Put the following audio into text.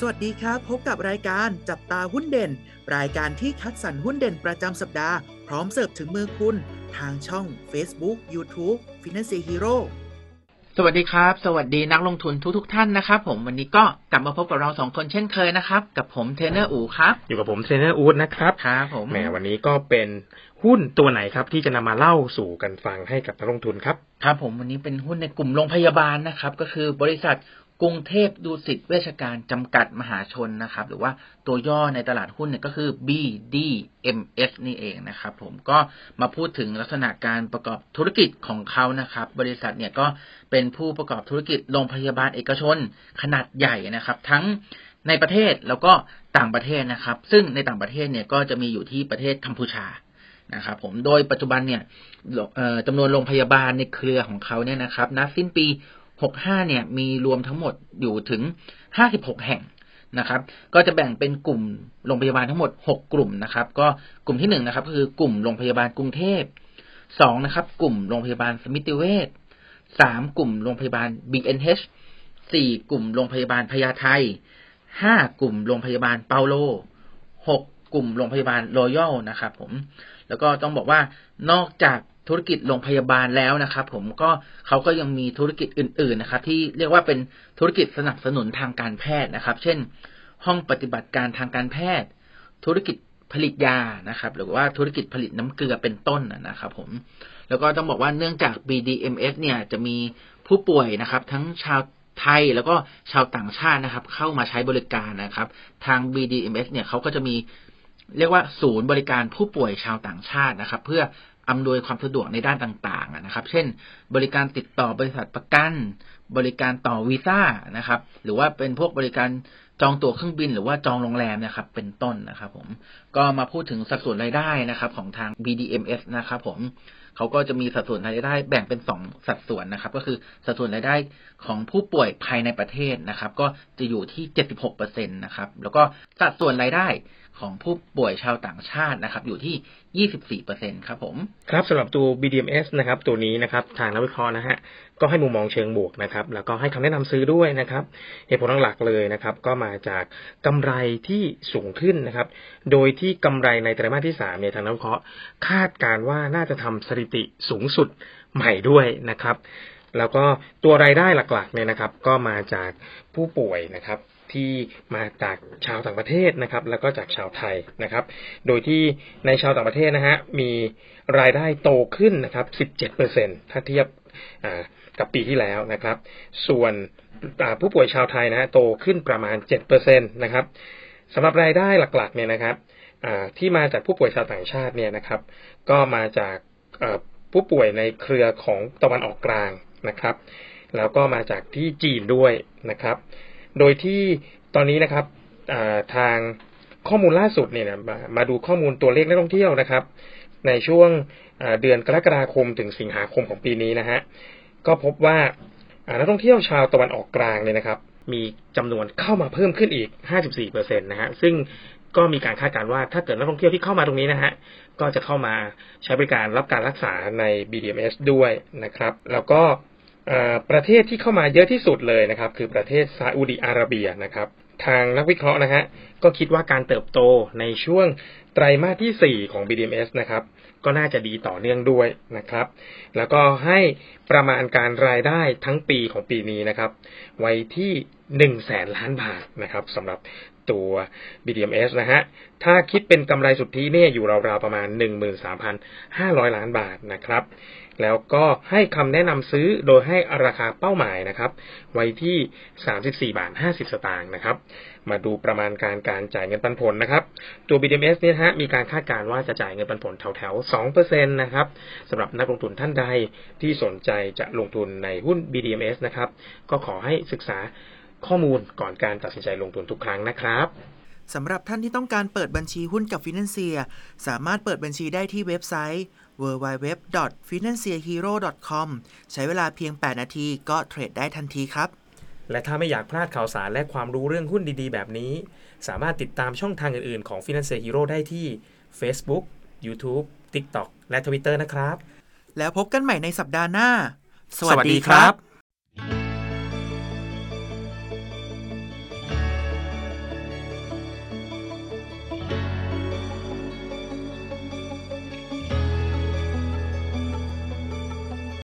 สวัสดีครับ พบกับรายการจับตาหุ้นเด่น รายการที่คัดสรรหุ้นเด่นประจำสัปดาห์ พร้อมเสิร์ฟถึงมือคุณ ทางช่อง Facebook YouTube Finance Hero สวัสดีครับ สวัสดีนักลงทุนทุกๆทท่านนะครับผมวันนี้ก็กลับมาพบกับเราสองคนเช่นเคยนะครับ กับผมเทรนเนอร์อูครับ อยู่กับผมเทรนเนอร์อูดนะครับครับผมแหมวันนี้ก็เป็นหุ้นตัวไหนครับ ที่จะนำมาเล่าสู่กันฟังให้กับนักลงทุนครับ ครับผมวันนี้เป็นหุ้นในกลุ่มโรงพยาบาลนะครับ ก็คือบริษัท กรุงเทพดูสิตเวชการจำกัดมหาชนนะครับ หรือว่าตัวย่อในตลาดหุ้นเนี่ยก็คือ BDMs นี่เองนะครับ ผมก็มาพูดถึงลักษณะการประกอบธุรกิจของเขานะครับ บริษัทเนี่ยก็เป็นผู้ประกอบธุรกิจโรงพยาบาลเอกชนขนาดใหญ่นะครับ ทั้งในประเทศแล้วก็ต่างประเทศนะครับ ซึ่งในต่างประเทศเนี่ยก็จะมีอยู่ที่ประเทศกัมพูชานะครับผมโดยปัจจุบันเนี่ยจำนวนโรงพยาบาลในเครือของเขาเนี่ยนะครับณสิ้นปี 65 เนี่ย มีรวมทั้งหมดอยู่ถึง 56 แห่งนะครับ ก็จะแบ่งเป็นกลุ่มโรงพยาบาลทั้งหมด 6 กลุ่มนะครับ ก็กลุ่มที่1นนะครับคือกลุ่มโรงพยาบาลกรุงเทพ2นะครับ กลุ่มโรงพยาบาลสมิติเวช3กลุ่มโรงพยาบาล BNH 4กลุ่มโรงพยาบาลพญาไท5กลุ่มโรงพยาบาลเปาโล6กลุ่มโรงพยาบาลรอยัลนะครับ ผม แล้วก็ต้องบอกว่านอกจาก ธุรกิจโรงพยาบาลแล้วนะครับผมก็เขาก็ยังมีธุรกิจอื่น ๆนะครับ ที่เรียกว่าเป็นธุรกิจสนับสนุนทางการแพทย์นะครับ เช่น ห้องปฏิบัติการทางการแพทย์ ธุรกิจผลิตยานะครับ หรือว่าธุรกิจผลิตน้ำเกลือเป็นต้นนะครับ ผม แล้วก็ต้องบอกว่าเนื่องจาก BDMS เนี่ยจะมีผู้ป่วยนะครับ ทั้งชาวไทยแล้วก็ชาวต่างชาตินะครับ เข้ามาใช้บริการนะครับ ทาง BDMS เนี่ยเขาก็จะมีเรียกว่าศูนย์บริการผู้ป่วยชาวต่างชาตินะครับ เพื่อ อำนวยความสะดวกในด้านต่างๆนะครับ เช่น บริการติดต่อบริษัทประกัน บริการต่อวีซ่านะครับ หรือว่าเป็นพวกบริการ องตั๋วเครื่องบินหรือว่าจองโรงแรมนะครับ เป็นต้นนะครับ ผมก็มาพูดถึงสัดส่วนรายได้นะครับ ของทาง BDMs นะครับ ผมเขาก็จะมีสัดส่วนรายได้แบ่งเป็นสองสัดส่วนนะครับ ก็คือสัดส่วนรายได้ของผู้ป่วยภายในประเทศนะครับ ก็จะอยู่ที่76%นตนะครับ แล้วก็สัดส่วนรายได้ของผู้ป่วยชาวต่างชาตินะครับ อยู่ที่24%ครับผม ครับสำหรับตัว BDMs นะครับ ตัวนี้นะครับ ทางนักวิเคราะห์นะฮะก็ให้มุมมองเชิงบวกนะครับ แล้วก็ให้คำแนะนำซื้อด้วยนะครับเหตุผลหลักเลยนะครับ ก็มาจากกำไรที่สูงขึ้นนะครับ โดยที่กำไรในไตรมาสที่3เนี่ยทางนักวิเคราะห์คาดการว่าน่าจะทำสถิติสูงสุดใหม่ด้วยนะครับ แล้วก็ตัวรายได้หลักๆเนี่ยนะครับ ก็มาจากผู้ป่วยนะครับที่มาจากชาวต่างประเทศนะครับ แล้วก็จากชาวไทยนะครับ โดยที่ในชาวต่างประเทศนะฮะมีรายได้โตขึ้นนะครับ 17%ถ้าเทียบ กับปีที่แล้วนะครับ ส่วนผู้ป่วยชาวไทยนะฮะโตขึ้นประมาณ7%นะครับสำหรับรายได้หลักๆเนี่ยนะครับที่มาจากผู้ป่วยชาวต่างชาติเนี่ยนะครับ ก็มาจากผู้ป่วยในเครือของตะวันออกกลางนะครับ แล้วก็มาจากที่จีนด้วยนะครับ โดยที่ตอนนี้นะครับทางข้อมูลล่าสุดเนี่ยมามาดูข้อมูลตัวเลขนักท่องเที่ยวนะครับ ในช่วงเดือนกรกฎาคมถึงสิงหาคมของปีนี้นะฮะก็พบว่านักท่องเที่ยวชาวตะวันออกกลางเนี่ยนะครับ มีจำนวนเข้ามาเพิ่มขึ้นอีก 54%นะฮะซึ่งก็มีการคาดการณ์ว่าถ้าเกิดนักท่องเที่ยวที่เข้ามาตรงนี้นะฮะก็จะเข้ามาใช้บริการรับการรักษาใน BDMs ด้วยนะครับ แล้วก็ประเทศที่เข้ามาเยอะที่สุดเลยนะครับ คือประเทศซาอุดิอาระเบียนะครับ ทางนักวิเคราะห์นะฮะก็คิดว่าการเติบโตในช่วงไตรมาสที่ 4 ของ BDMs นะครับ ก็น่าจะดีต่อเนื่องด้วยนะครับ แล้วก็ให้ประมาณการรายได้ทั้งปีของปีนี้นะครับ ไว้ที่1แสนล้านบาทนะครับสำหรับ ตัว BDMs นะฮะ ถ้าคิดเป็นกำไรสุทธิเนี่ยอยู่ราวๆประมาณ 13,500 ล้านบาทนะครับ แล้วก็ให้คำแนะนำซื้อโดยให้ราคาเป้าหมายนะครับ ไว้ที่ 34 บาท 50 สตางค์นะครับ มาดูประมาณการการจ่ายเงินปันผลนะครับ ตัว BDMs เนี่ยฮะมีการคาดการณ์ว่าจะจ่ายเงินปันผลแถวๆ2%นะครับสำหรับนักลงทุนท่านใดที่สนใจจะลงทุนในหุ้น BDMs นะครับ ก็ขอให้ศึกษา ข้อมูลก่อนการตัดสินใจลงทุนทุกครั้งนะครับสำหรับท่านที่ต้องการเปิดบัญชีหุ้นกับฟินแลนเซียสามารถเปิดบัญชีได้ที่เว็บไซต์ www.financehero.com ใช้เวลาเพียง 8 นาทีก็เทรดได้ทันทีครับ และถ้าไม่อยากพลาดข่าวสารและความรู้เรื่องหุ้นดีๆ แบบนี้ สามารถติดตามช่องทางอื่นๆ ของ Finance Hero ได้ที่ Facebook, YouTube, TikTok และ Twitter นะครับ แล้วพบกันใหม่ในสัปดาห์หน้า สวัสดีครับ